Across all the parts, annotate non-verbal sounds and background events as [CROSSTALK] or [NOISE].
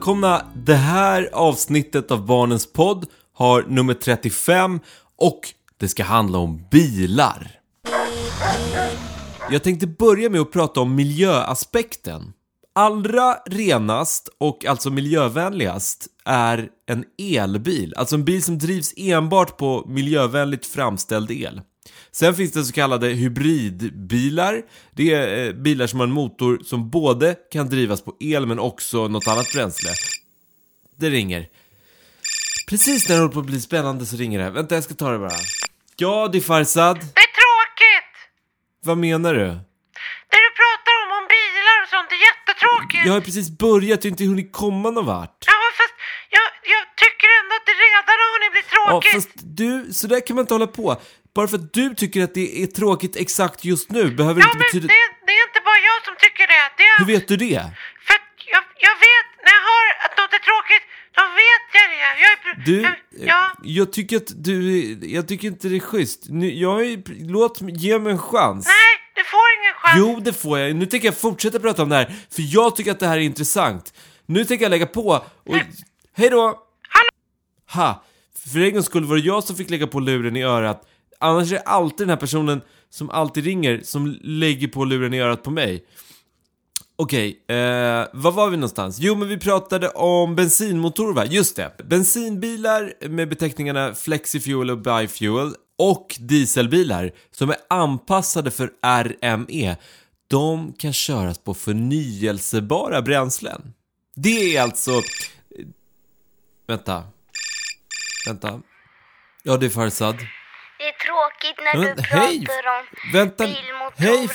välkomna! Det här avsnittet av Barnens podd har nummer 35 och det ska handla om bilar. Jag tänkte börja med att prata om miljöaspekten. Allra renast och alltså miljövänligast är en elbil, alltså en bil som drivs enbart på miljövänligt framställd el. Sen finns det så kallade hybridbilar. Det är eh, bilar som har en motor som både kan drivas på el men också något annat bränsle. Det ringer. Precis när det håller på att bli spännande så ringer det. Vänta, jag ska ta det bara. Ja, det är Farsad. Det är tråkigt! Vad menar du? Det du pratar om, om bilar och sånt, det är jättetråkigt. Jag har precis börjat, jag har inte hunnit komma någon vart. Ja, fast jag, jag tycker ändå att det redan har hunnit bli Ja, tråkigt. fast du, så där kan man inte hålla på. Bara för att du tycker att det är tråkigt exakt just nu behöver Ja, inte betyda... det, det är inte bara jag som tycker det. det är, Hur vet du det? För att jag, jag vet, när jag hör att något är tråkigt, då vet jag det. Jag är, Du, jag, ja, jag tycker att du, jag tycker inte det är schysst. Nu, jag är, låt ge mig en chans. nej, du får ingen chans. Jo, det får jag. Nu tänker jag fortsätta prata om det här, för jag tycker att det här är intressant. Nu tänker jag lägga på och... Hej då! Hallå? Ha! För en gångs skull var det jag som fick lägga på luren i örat. Annars är det alltid den här personen som alltid ringer som lägger på luren i örat på mig. Okej, eh, var var vi någonstans? Jo, men vi pratade om bensinmotorer va? Just det. Bensinbilar med beteckningarna Flexifuel och Bifuel och dieselbilar som är anpassade för RME. De kan köras på förnyelsebara bränslen. Det är alltså... Eh, vänta. Vänta. Ja, det är Farzad. Det är tråkigt när Men du hej! pratar om Vänta, bilmotorer. hej!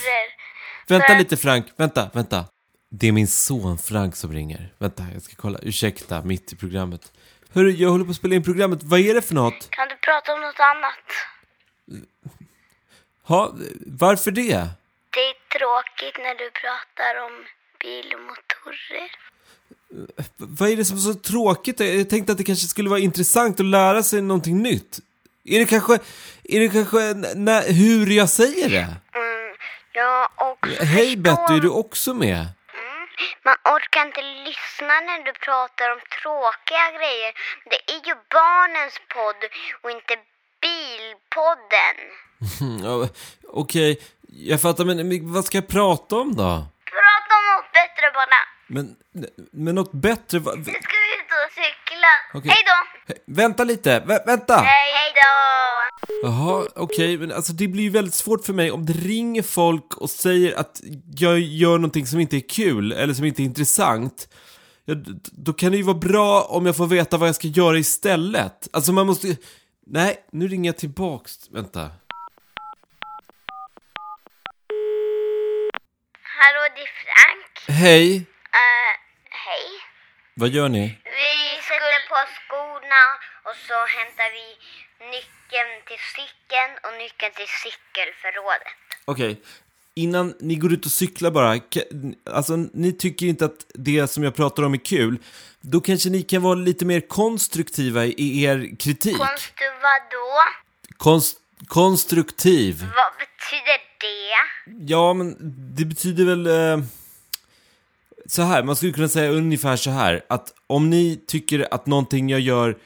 Vänta lite Frank, vänta, vänta. Det är min son Frank som ringer. Vänta, jag ska kolla. Ursäkta, mitt i programmet. Hörru, jag håller på att spela in programmet. Vad är det för något? Kan du prata om något annat? Ha, varför det? Det är tråkigt när du pratar om bilmotorer. Vad är det som är så tråkigt? Jag tänkte att det kanske skulle vara intressant att lära sig någonting nytt. Är det kanske, är det kanske när, hur jag säger det? Mm, ja, och Hej förstår- Betty, är du också med? Mm, man orkar inte lyssna när du pratar om tråkiga grejer. Det är ju barnens podd och inte bilpodden. [LAUGHS] Ja, Okej, jag fattar, men vad ska jag prata om då? Prata om något bättre bara. Men, men något bättre? Va, Nu ska vi ut och cykla. Okej. Hej då! Vänta lite, vä vänta! Då! Jaha, okej, men alltså det blir ju väldigt svårt för mig om det ringer folk och säger att jag gör någonting som inte är kul eller som inte är intressant. Då kan det ju vara bra om jag får veta vad jag ska göra istället. Alltså man måste Nej, nu ringer jag tillbaks. Vänta. Hallå, det är Frank. Hej, Eh, hej. vad gör ni? Vi skulle på skorna och så hämtar vi nyckeln till cykeln och nyckeln till cykelförrådet. Okej, innan ni går ut och cyklar bara, alltså ni tycker inte att det som jag pratar om är kul, då kanske ni kan vara lite mer konstruktiva i- i er kritik. Konst vadå? Konst, konstruktiv. Vad betyder det? Ja, men det betyder väl... Eh, så här, man skulle kunna säga ungefär så här. Att om ni tycker att någonting jag gör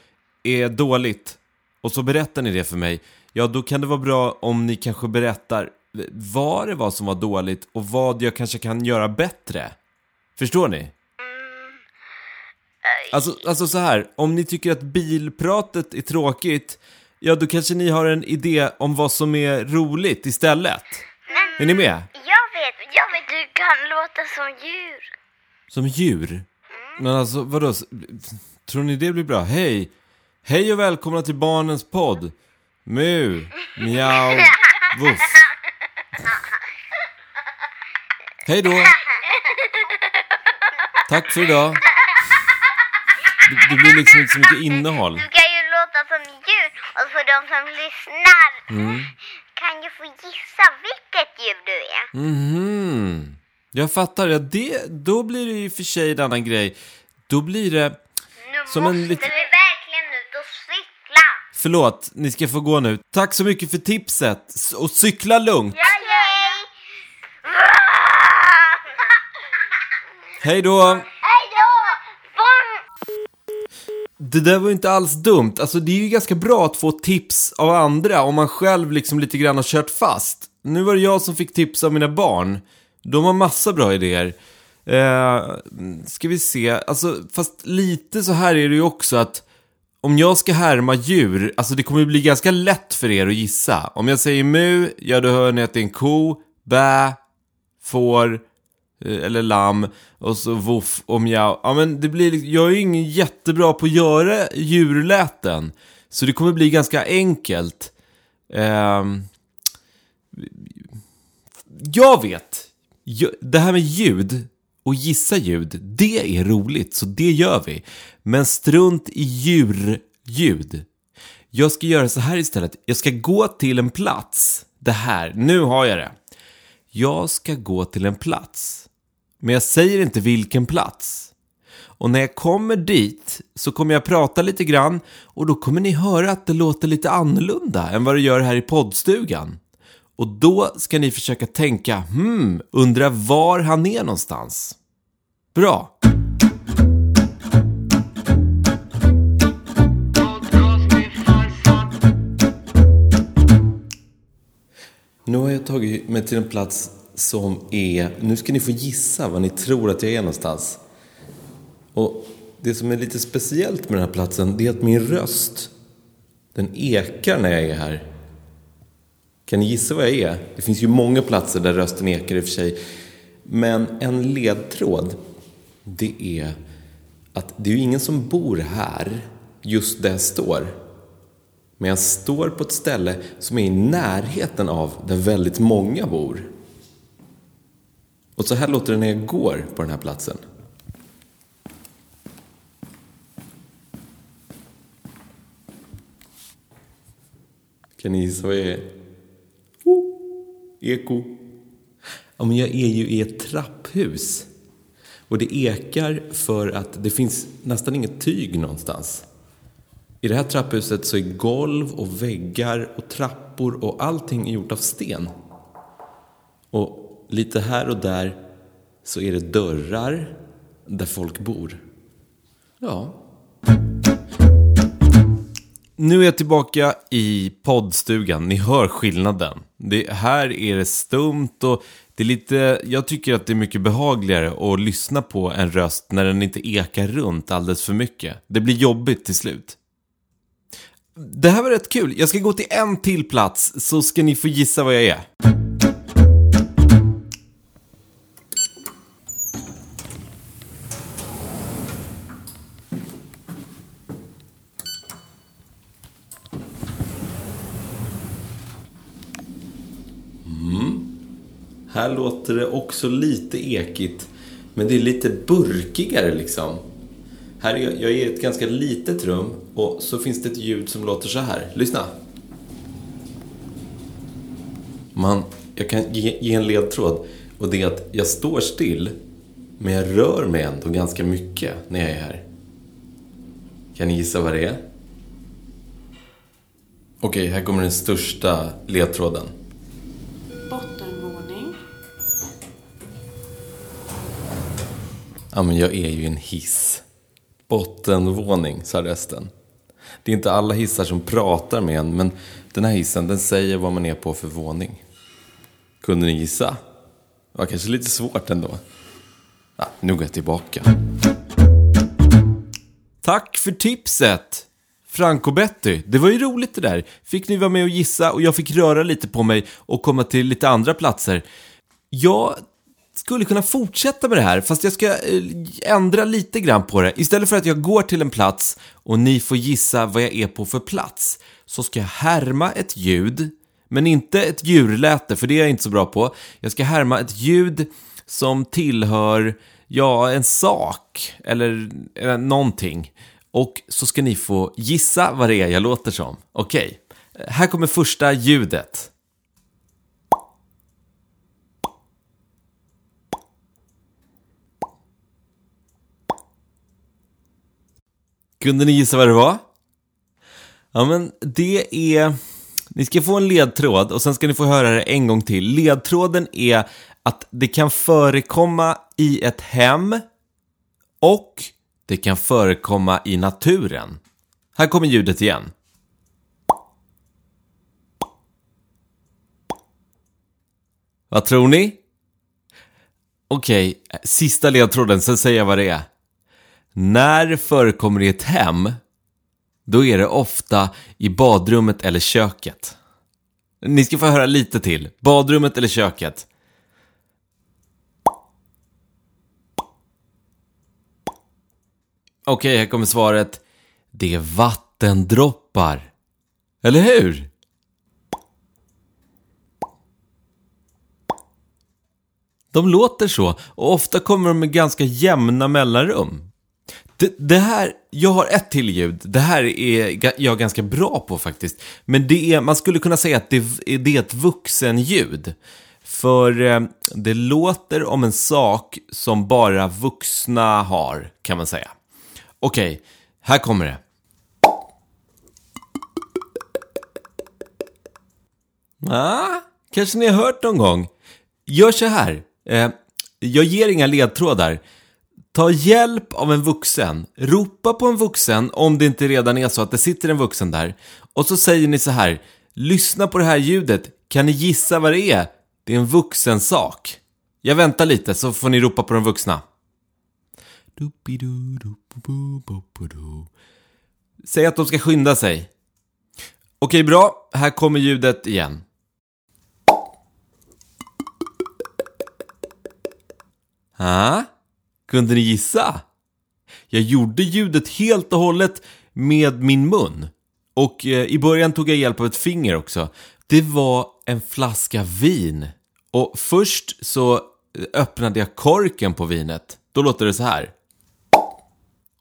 är dåligt och så berättar ni det för mig. Ja, då kan det vara bra om ni kanske berättar vad det var som var dåligt och vad jag kanske kan göra bättre. Förstår ni? Alltså, alltså så här, om ni tycker att bilpratet är tråkigt, ja då kanske ni har en idé om vad som är roligt istället. Är ni med? Jag vet, jag vet, du kan låta som djur. Som djur? Men alltså, vadå? Tror ni det blir bra? Hej! Hej och välkomna till Barnens podd! Mu, miau, voff. Hej då! Tack för idag. Det, det blir liksom inte så mycket innehåll. Du kan ju låta som djur och för de som lyssnar Mm. kan ju få gissa vilket djur du är. Mhm. Jag fattar. Ja, det, då blir det ju för sig en annan grej. Då blir det... Nu Som en måste lit- vi verkligen ut och cykla. Förlåt, ni ska få gå nu. Tack så mycket för tipset. Och cykla lugnt. Hej då! Det där var ju inte alls dumt. Alltså det är ju ganska bra att få tips av andra om man själv liksom lite grann har kört fast. Nu var det jag som fick tips av mina barn. De har massa bra idéer. Eh, ska vi se, alltså fast lite så här är det ju också att om jag ska härma djur, alltså det kommer bli ganska lätt för er att gissa. Om jag säger mu, ja då hör ni att det är en ko, bä, får, eh, eller lamm och så voff och mjau. Ja men det blir, liksom- jag är ju ingen jättebra på att göra djurläten. Så det kommer bli ganska enkelt. Eh, jag vet. Det här med ljud och gissa ljud, det är roligt, så det gör vi. Men strunt i djurljud. Jag ska göra så här istället. Jag ska gå till en plats. Det här, nu har jag det. Jag ska gå till en plats. Men jag säger inte vilken plats. Och när jag kommer dit så kommer jag prata lite grann och då kommer ni höra att det låter lite annorlunda än vad det gör här i poddstugan. Och då ska ni försöka tänka, hmm, undra var han är någonstans. Bra. Nu har jag tagit mig till en plats som är... Nu ska ni få gissa var ni tror att jag är någonstans. Och det som är lite speciellt med den här platsen, det är att min röst, den ekar när jag är här. Kan ni gissa vad jag är? Det finns ju många platser där rösten ekar i och för sig. Men en ledtråd, det är att det är ju ingen som bor här, just där jag står. Men jag står på ett ställe som är i närheten av där väldigt många bor. Och så här låter det när jag går på den här platsen. Kan ni gissa vad jag är? Eko. Ja, men jag är ju i ett trapphus. Och det ekar för att det finns nästan inget tyg någonstans. I det här trapphuset så är golv och väggar och trappor och allting är gjort av sten. Och lite här och där så är det dörrar där folk bor. Ja. Nu är jag tillbaka i poddstugan. Ni hör skillnaden. Det, här är det stumt och det är lite, jag tycker att det är mycket behagligare att lyssna på en röst när den inte ekar runt alldeles för mycket. Det blir jobbigt till slut. Det här var rätt kul. Jag ska gå till en till plats så ska ni få gissa vad jag är. Här låter det också lite ekigt, men det är lite burkigare liksom. Här är jag, jag är i ett ganska litet rum och så finns det ett ljud som låter så här. Lyssna! Man, jag kan ge, ge en ledtråd och det är att jag står still, men jag rör mig ändå ganska mycket när jag är här. Kan ni gissa vad det är? Okej, här kommer den största ledtråden. Ja, men jag är ju en hiss. Bottenvåning, sa resten. Det är inte alla hissar som pratar med en, men den här hissen, den säger vad man är på för våning. Kunde ni gissa? Det var kanske lite svårt ändå. Ja, nu går jag tillbaka. Tack för tipset! Frank och Betty, det var ju roligt det där. Fick ni vara med och gissa och jag fick röra lite på mig och komma till lite andra platser. Jag skulle kunna fortsätta med det här, fast jag ska eh, ändra lite grann på det. Istället för att jag går till en plats och ni får gissa vad jag är på för plats, så ska jag härma ett ljud, men inte ett djurläte, för det är jag inte så bra på. Jag ska härma ett ljud som tillhör, ja, en sak, eller, eller någonting. Och så ska ni få gissa vad det är jag låter som. Okej, här kommer första ljudet. Kunde ni gissa vad det var? Ja, men det är... Ni ska få en ledtråd och sen ska ni få höra det en gång till. Ledtråden är att det kan förekomma i ett hem och det kan förekomma i naturen. Här kommer ljudet igen. Vad tror ni? Okej, sista ledtråden, sen säger jag vad det är. När det förekommer i ett hem, då är det ofta i badrummet eller köket. Ni ska få höra lite till. Badrummet eller köket. Okej, här kommer svaret. Det är vattendroppar. Eller hur? De låter så och ofta kommer de med ganska jämna mellanrum. Det, det här, jag har ett till ljud. Det här är jag ganska bra på faktiskt. Men det är, man skulle kunna säga att det, är- det är ett vuxenljud. För eh, det låter om en sak som bara vuxna har, kan man säga. Okej, här kommer det. Ah, kanske ni har hört någon gång. Gör så här. Eh, jag ger inga ledtrådar. Ta hjälp av en vuxen. Ropa på en vuxen om det inte redan är så att det sitter en vuxen där. Och så säger ni så här. Lyssna på det här ljudet. Kan ni gissa vad det är? Det är en vuxen sak. Jag väntar lite så får ni ropa på de vuxna. Säg att de ska skynda sig. Okej, bra. Här kommer ljudet igen. Ah. Kunde ni gissa? Jag gjorde ljudet helt och hållet med min mun. Och eh, i början tog jag hjälp av ett finger också. Det var en flaska vin. Och först så eh, öppnade jag korken på vinet. Då låter det så här.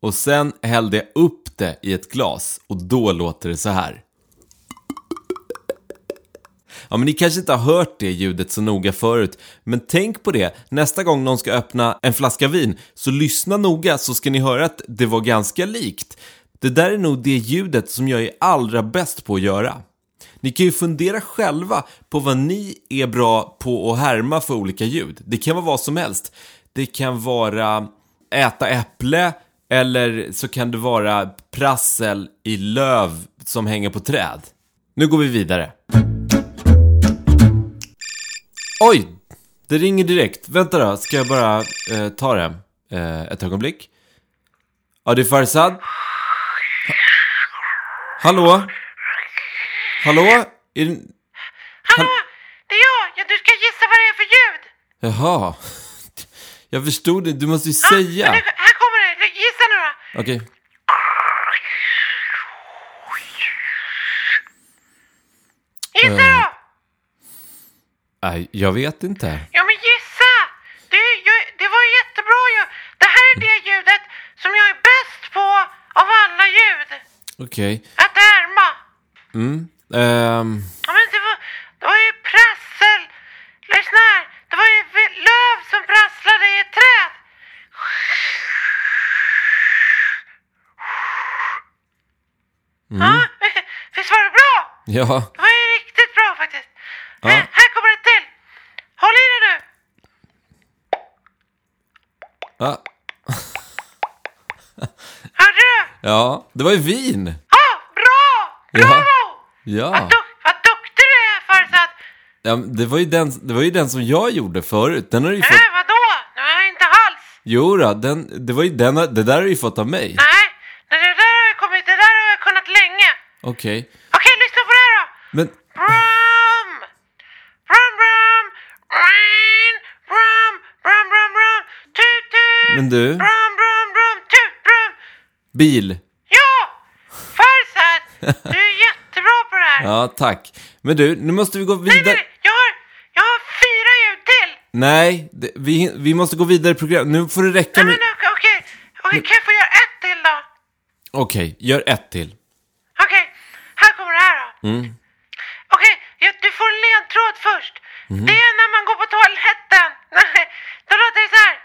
Och sen hällde jag upp det i ett glas och då låter det så här. Ja, men ni kanske inte har hört det ljudet så noga förut, men tänk på det. Nästa gång någon ska öppna en flaska vin, så lyssna noga så ska ni höra att det var ganska likt. Det där är nog det ljudet som jag är allra bäst på att göra. Ni kan ju fundera själva på vad ni är bra på att härma för olika ljud. Det kan vara vad som helst. Det kan vara äta äpple, eller så kan det vara prassel i löv som hänger på träd. Nu går vi vidare. Oj! Det ringer direkt. Vänta då, ska jag bara eh, ta det? Eh, ett ögonblick. Ja, det är Farzad. Ha- Hallå? Hallå? Är det... Hallå, det är jag! Ja, du ska gissa vad det är för ljud! Jaha. Jag förstod det, du måste ju Ah, säga. nu, här kommer det, gissa nu då! Okej. Gissa Eh. då! Nej, jag vet inte. Ja, men gissa! Det, ju- det var jättebra ju! Det här är det ljudet som jag är bäst på av alla ljud. Okej. Att härma. Mm. Ehm. Ja, men det var, det var ju prassel. Lyssna här. Det var ju löv som prasslade i ett träd. Ja, [LAUGHS] visst var det bra? Ja. Det var ju riktigt bra faktiskt. Ja. Här, här kommer det till. Håll i dig nu. Ja. Hörde du? Ja. Det var ju vin. Ja, bra! Bravo! Ja. Vad, vad duktig du är Farzad. ja men det, var ju den, det var ju den som jag gjorde förut. Den har du ju fått... Nej, vadå? Nej, inte alls. Jo då, den, det var ju den, det där har du ju fått av mig. Nej, det där har jag kommit, det där har jag kunnat länge. Okej. Okej, lyssna på det här då. Men, Brum! Brum, brum! Rin! Brum! Brum, brum, brum! Tut, tut! men du. Brum, brum, brum! Bil. Ja! Farzad! Du är jättebra på det här. Ja, tack. Men du, nu måste vi gå Nej, vidare. nej, jag har, jag har fyra ljud till. Nej, det, vi, vi måste gå vidare i programmet. Nu får det räcka Nej, med... men okej, okej. Kan jag få göra ett till då? Okej, gör ett till. Okej, här kommer det här då. Mm. Okej, ja, du får en ledtråd först. Det är när man går på toaletten. Nej, Då låter det så här.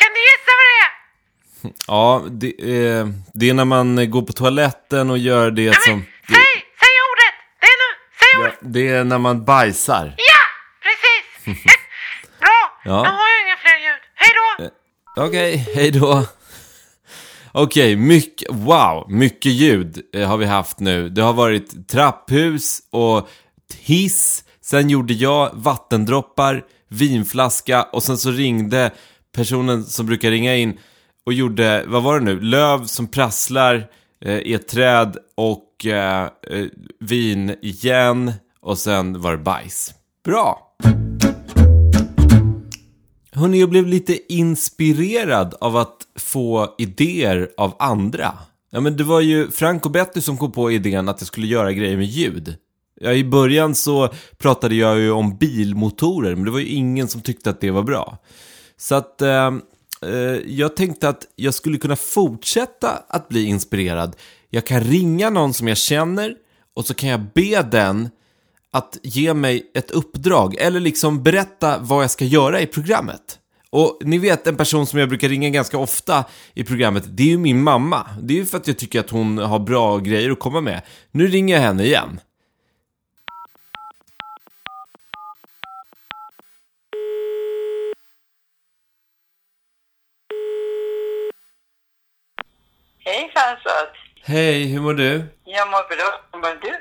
kan du gissa vad det är? Ja, det, är- det är när man går på toaletten och gör det som... Säg, säg ordet! Det är nu, säg Ja, ordet! det är när man bajsar. Ja, precis! [LAUGHS] Bra, Ja. Eh. jag har ju inga fler ljud. Hej då! Okej, hej då. Okej, mycket, wow, mycket ljud eh, har vi haft nu. Det har varit trapphus och hiss. Sen gjorde jag vattendroppar, vinflaska och sen så ringde personen som brukar ringa in och gjorde, vad var det nu, löv som prasslar eh, i ett träd och eh, eh vin igen och sen var det bajs. Bra! Hörni, jag blev lite inspirerad av att få idéer av andra. Ja, men det var ju Frank och Betty som kom på idén att jag skulle göra grejer med ljud. Ja, I början så pratade jag ju om bilmotorer, men det var ju ingen som tyckte att det var bra. Så att eh, Eh, jag tänkte att jag skulle kunna fortsätta att bli inspirerad. Jag kan ringa någon som jag känner och så kan jag be den att ge mig ett uppdrag eller liksom berätta vad jag ska göra i programmet. Och ni vet en person som jag brukar ringa ganska ofta i programmet, det är ju min mamma. Det är ju för att jag tycker att hon har bra grejer att komma med. Nu ringer jag henne igen. Hej Fransson! Hej, hur mår du? Jag mår bra. Hur mår du?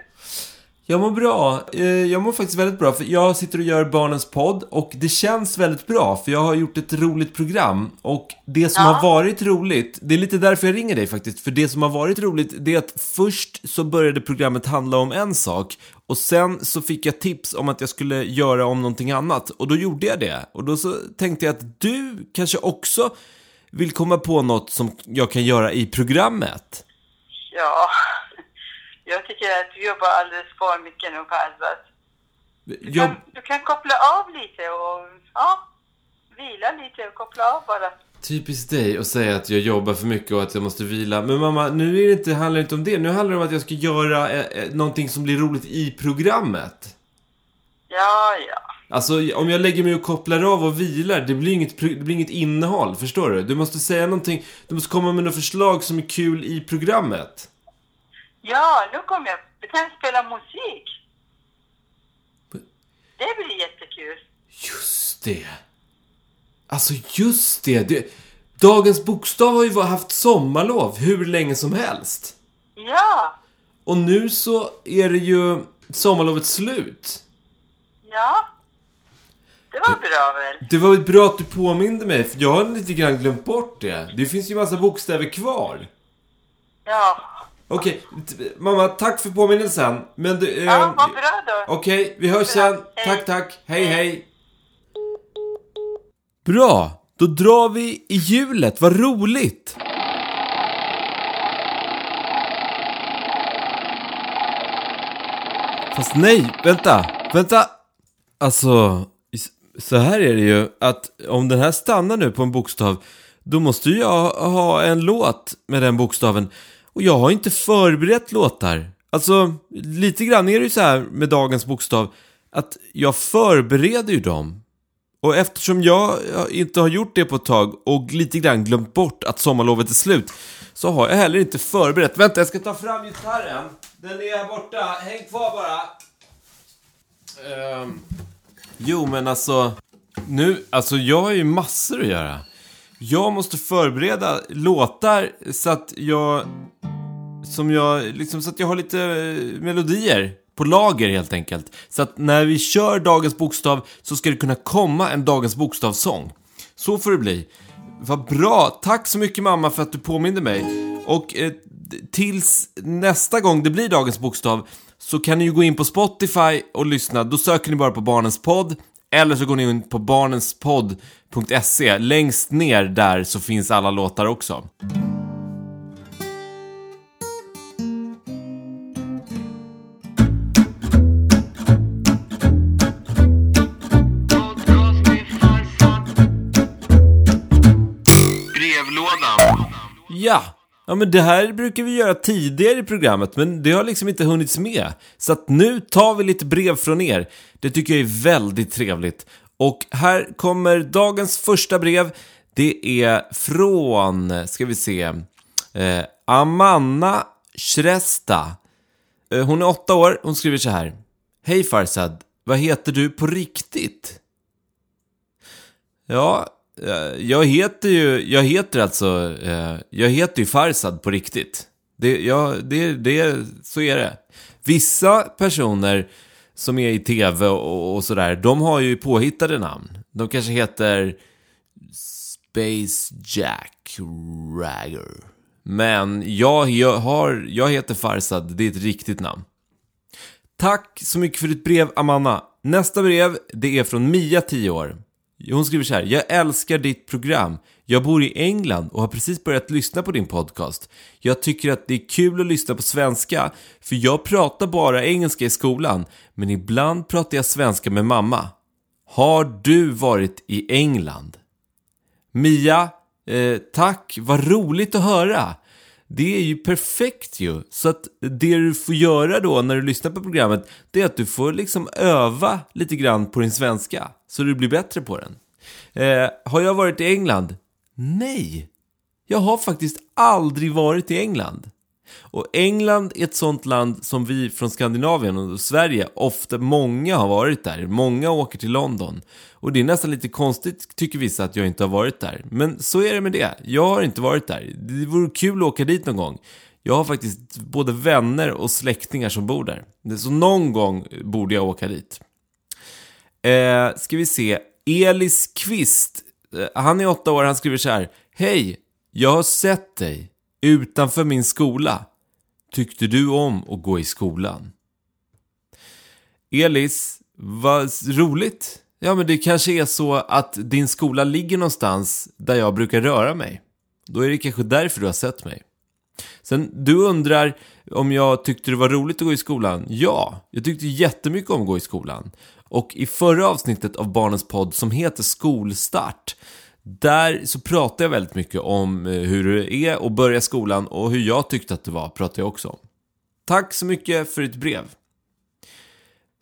Jag mår bra. Eh, Jag mår faktiskt väldigt bra, för jag sitter och gör Barnens podd och det känns väldigt bra, för jag har gjort ett roligt program. Och det som Ja. har varit roligt, det är lite därför jag ringer dig faktiskt, för det som har varit roligt, det är att först så började programmet handla om en sak och sen så fick jag tips om att jag skulle göra om någonting annat och då gjorde jag det. Och då så tänkte jag att du kanske också vill komma på något som jag kan göra i programmet. Ja, jag tycker att du jobbar alldeles för mycket nu Karlsson. Du, Jag, kan, du kan koppla av lite och ja, vila lite och koppla av bara. Typiskt dig att säga att jag jobbar för mycket och att jag måste vila. Men mamma, nu är det inte, handlar det inte om det. Nu handlar det om att jag ska göra eh, eh, någonting som blir roligt i programmet. Ja, ja. Alltså, om jag lägger mig och kopplar av och vilar, det blir inget, det blir inget innehåll. Förstår du? Du måste säga någonting, du måste komma med några förslag som är kul i programmet. Ja, nu kommer jag. Du kan spela musik. Det blir jättekul. Just det. Alltså, just det. det Dagens bokstav har ju haft sommarlov hur länge som helst. Ja, Och nu så är det ju sommarlovet slut. ja. Det var bra väl? Det var bra att du påminde mig, för jag har lite grann glömt bort det. Det finns ju massa bokstäver kvar. Ja. Okej, mamma, tack för påminnelsen. Men du... eh, Ja, vad bra då. Okej, vi hörs sen. Tack, tack. Hej, hej. Bra, då drar vi i hjulet. Vad roligt. Fast nej, vänta, vänta. Alltså, så här är det ju att om den här stannar nu på en bokstav, då måste ju jag ha en låt med den bokstaven. Och jag har inte förberett låtar. Alltså, lite grann är det ju så här med dagens bokstav, att jag förbereder ju dem. Och eftersom jag inte har gjort det på ett tag och lite grann glömt bort att sommarlovet är slut så har jag heller inte förberett. Vänta, jag ska ta fram gitarren. Den är här borta. Häng kvar bara. Um jo, men alltså... Nu, alltså jag har ju massor att göra. Jag måste förbereda låtar så att jag... Som jag, liksom så att jag har lite eh, melodier på lager helt enkelt. Så att när vi kör Dagens Bokstav så ska det kunna komma en Dagens Bokstavsång. Så får det bli. Vad bra! Tack så mycket mamma för att du påminde mig. Och eh, tills nästa gång det blir Dagens Bokstav så kan ni ju gå in på Spotify och lyssna. Då söker ni bara på Barnens podd. Eller så går ni in på barnenspodd.se. Längst ner där så finns alla låtar också. Brevlådan. Ja! Ja men det här brukar vi göra tidigare i programmet men det har liksom inte hunnits med. Så att nu tar vi lite brev från er. Det tycker jag är väldigt trevligt. Och här kommer dagens första brev. Det är från, ska vi se, eh, Amanna Shresta. Eh, hon är åtta år, hon skriver så här. Hej Farsad, vad heter du på riktigt? Ja, Eh, jag heter ju, jag heter alltså, eh, jag heter ju Farsad på riktigt. Det, ja, det, det, så är det. Vissa personer som är i tv och, och sådär, de har ju påhittade namn. De kanske heter Space Jack Ragger. Men jag, jag, har, jag heter Farsad, det är ett riktigt namn. Tack så mycket för ditt brev, Amanna. Nästa brev, det är från Mia, 10 år. Hon skriver så här. Jag älskar ditt program. Jag bor i England och har precis börjat lyssna på din podcast. Jag tycker att det är kul att lyssna på svenska, för jag pratar bara engelska i skolan, men ibland pratar jag svenska med mamma. Har du varit i England? Mia, eh, tack, vad roligt att höra. Det är ju perfekt ju. Så att det du får göra då när du lyssnar på programmet, det är att du får liksom öva lite grann på din svenska, så du blir bättre på den. Eh, har jag varit i England? Nej, jag har faktiskt aldrig varit i England. Och England är ett sånt land som vi från Skandinavien och Sverige, ofta många har varit där. Många åker till London. Och det är nästan lite konstigt, tycker vissa, att jag inte har varit där. Men så är det med det. Jag har inte varit där. Det vore kul att åka dit någon gång. Jag har faktiskt både vänner och släktingar som bor där. Så någon gång borde jag åka dit. Eh, ska vi se. Elis Kvist. Eh, han är åtta år, han skriver så här. Hej, jag har sett dig utanför min skola. Tyckte du om att gå i skolan? Elis, vad roligt. Ja, men det kanske är så att din skola ligger någonstans där jag brukar röra mig. Då är det kanske därför du har sett mig. Sen, du undrar om jag tyckte det var roligt att gå i skolan. Ja, jag tyckte jättemycket om att gå i skolan. Och i förra avsnittet av Barnens podd som heter Skolstart där så pratar jag väldigt mycket om eh, hur det är att börja skolan och hur jag tyckte att det var, pratar jag också om. Tack så mycket för ditt brev.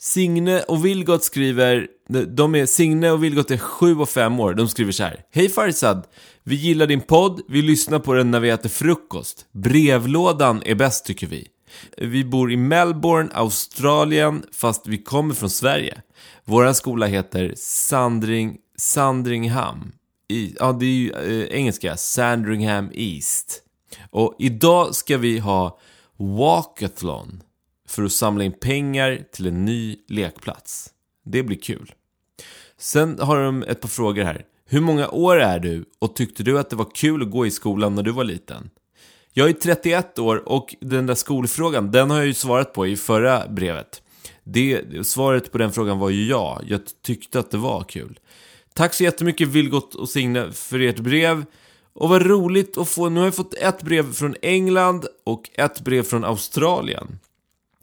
Signe och Vilgot skriver, de är, Signe och Vilgot är 7 och 5 år, de skriver så här. Hej Farsad! Vi gillar din podd, vi lyssnar på den när vi äter frukost. Brevlådan är bäst tycker vi. Vi bor i Melbourne, Australien, fast vi kommer från Sverige. Vår skola heter Sandring, Sandringham i, ja det är ju eh, engelska, Sandringham East. Och idag ska vi ha walkathon för att samla in pengar till en ny lekplats. Det blir kul. Sen har de ett par frågor här. Hur många år är du och tyckte du att det var kul att gå i skolan när du var liten? Jag är 31 år och den där skolfrågan, den har jag ju svarat på i förra brevet. Det, svaret på den frågan var ju ja, jag tyckte att det var kul. Tack så jättemycket Vilgot och Signe för ert brev. Och vad roligt att få, nu har jag fått ett brev från England och ett brev från Australien.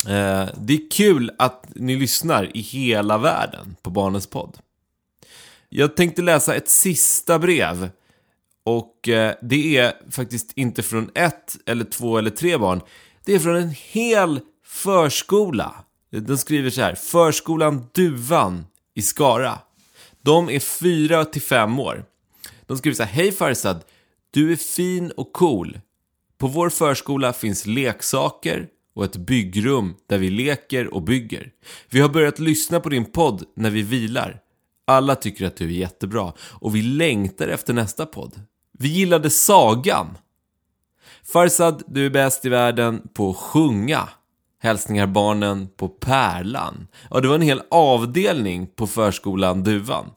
Eh, det är kul att ni lyssnar i hela världen på Barnens podd. Jag tänkte läsa ett sista brev. Och eh, det är faktiskt inte från ett eller två eller tre barn. Det är från en hel förskola. Den skriver så här, Förskolan Duvan i Skara. De är 4 till 5 år. De skriver så här, Hej Farsad, du är fin och cool. På vår förskola finns leksaker och ett byggrum där vi leker och bygger. Vi har börjat lyssna på din podd när vi vilar. Alla tycker att du är jättebra och vi längtar efter nästa podd. Vi gillade sagan. Farsad, du är bäst i världen på att sjunga. Hälsningar barnen på Pärlan. Ja, det var en hel avdelning på förskolan Duvan.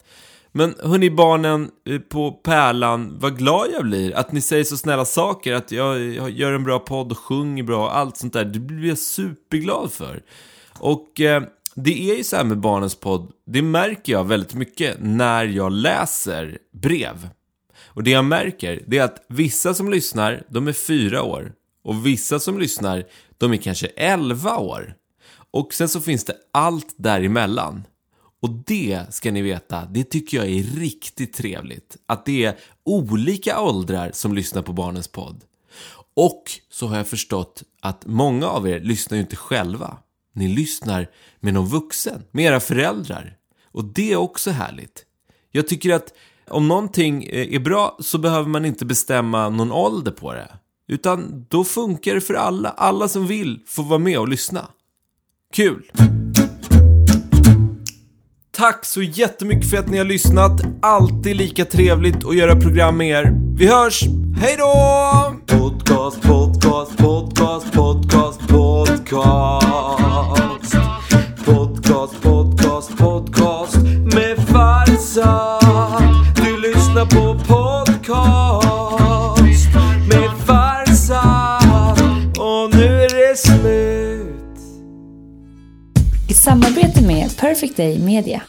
Men hörni barnen eh, på Pärlan, vad glad jag blir att ni säger så snälla saker, att jag gör en bra podd och sjunger bra och allt sånt där. Det blir jag superglad för. Och eh, det är ju så här med Barnens podd, det märker jag väldigt mycket när jag läser brev. Och det jag märker, det är att vissa som lyssnar, de är fyra år. Och vissa som lyssnar, de är kanske 11 år. Och sen så finns det allt däremellan. Och det ska ni veta, det tycker jag är riktigt trevligt. Att det är olika åldrar som lyssnar på Barnens podd. Och så har jag förstått att många av er lyssnar ju inte själva. Ni lyssnar med någon vuxen, med era föräldrar. Och det är också härligt. Jag tycker att om någonting eh, är bra så behöver man inte bestämma någon ålder på det. Utan då funkar det för alla. Alla som vill får vara med och lyssna. Kul! Tack så jättemycket för att ni har lyssnat. Alltid lika trevligt att göra program med er. Vi hörs! Hej då! Podcast, podcast, podcast, podcast, podcast. Podcast, podcast, podcast med Farsa. Samarbete med Perfect Day Media.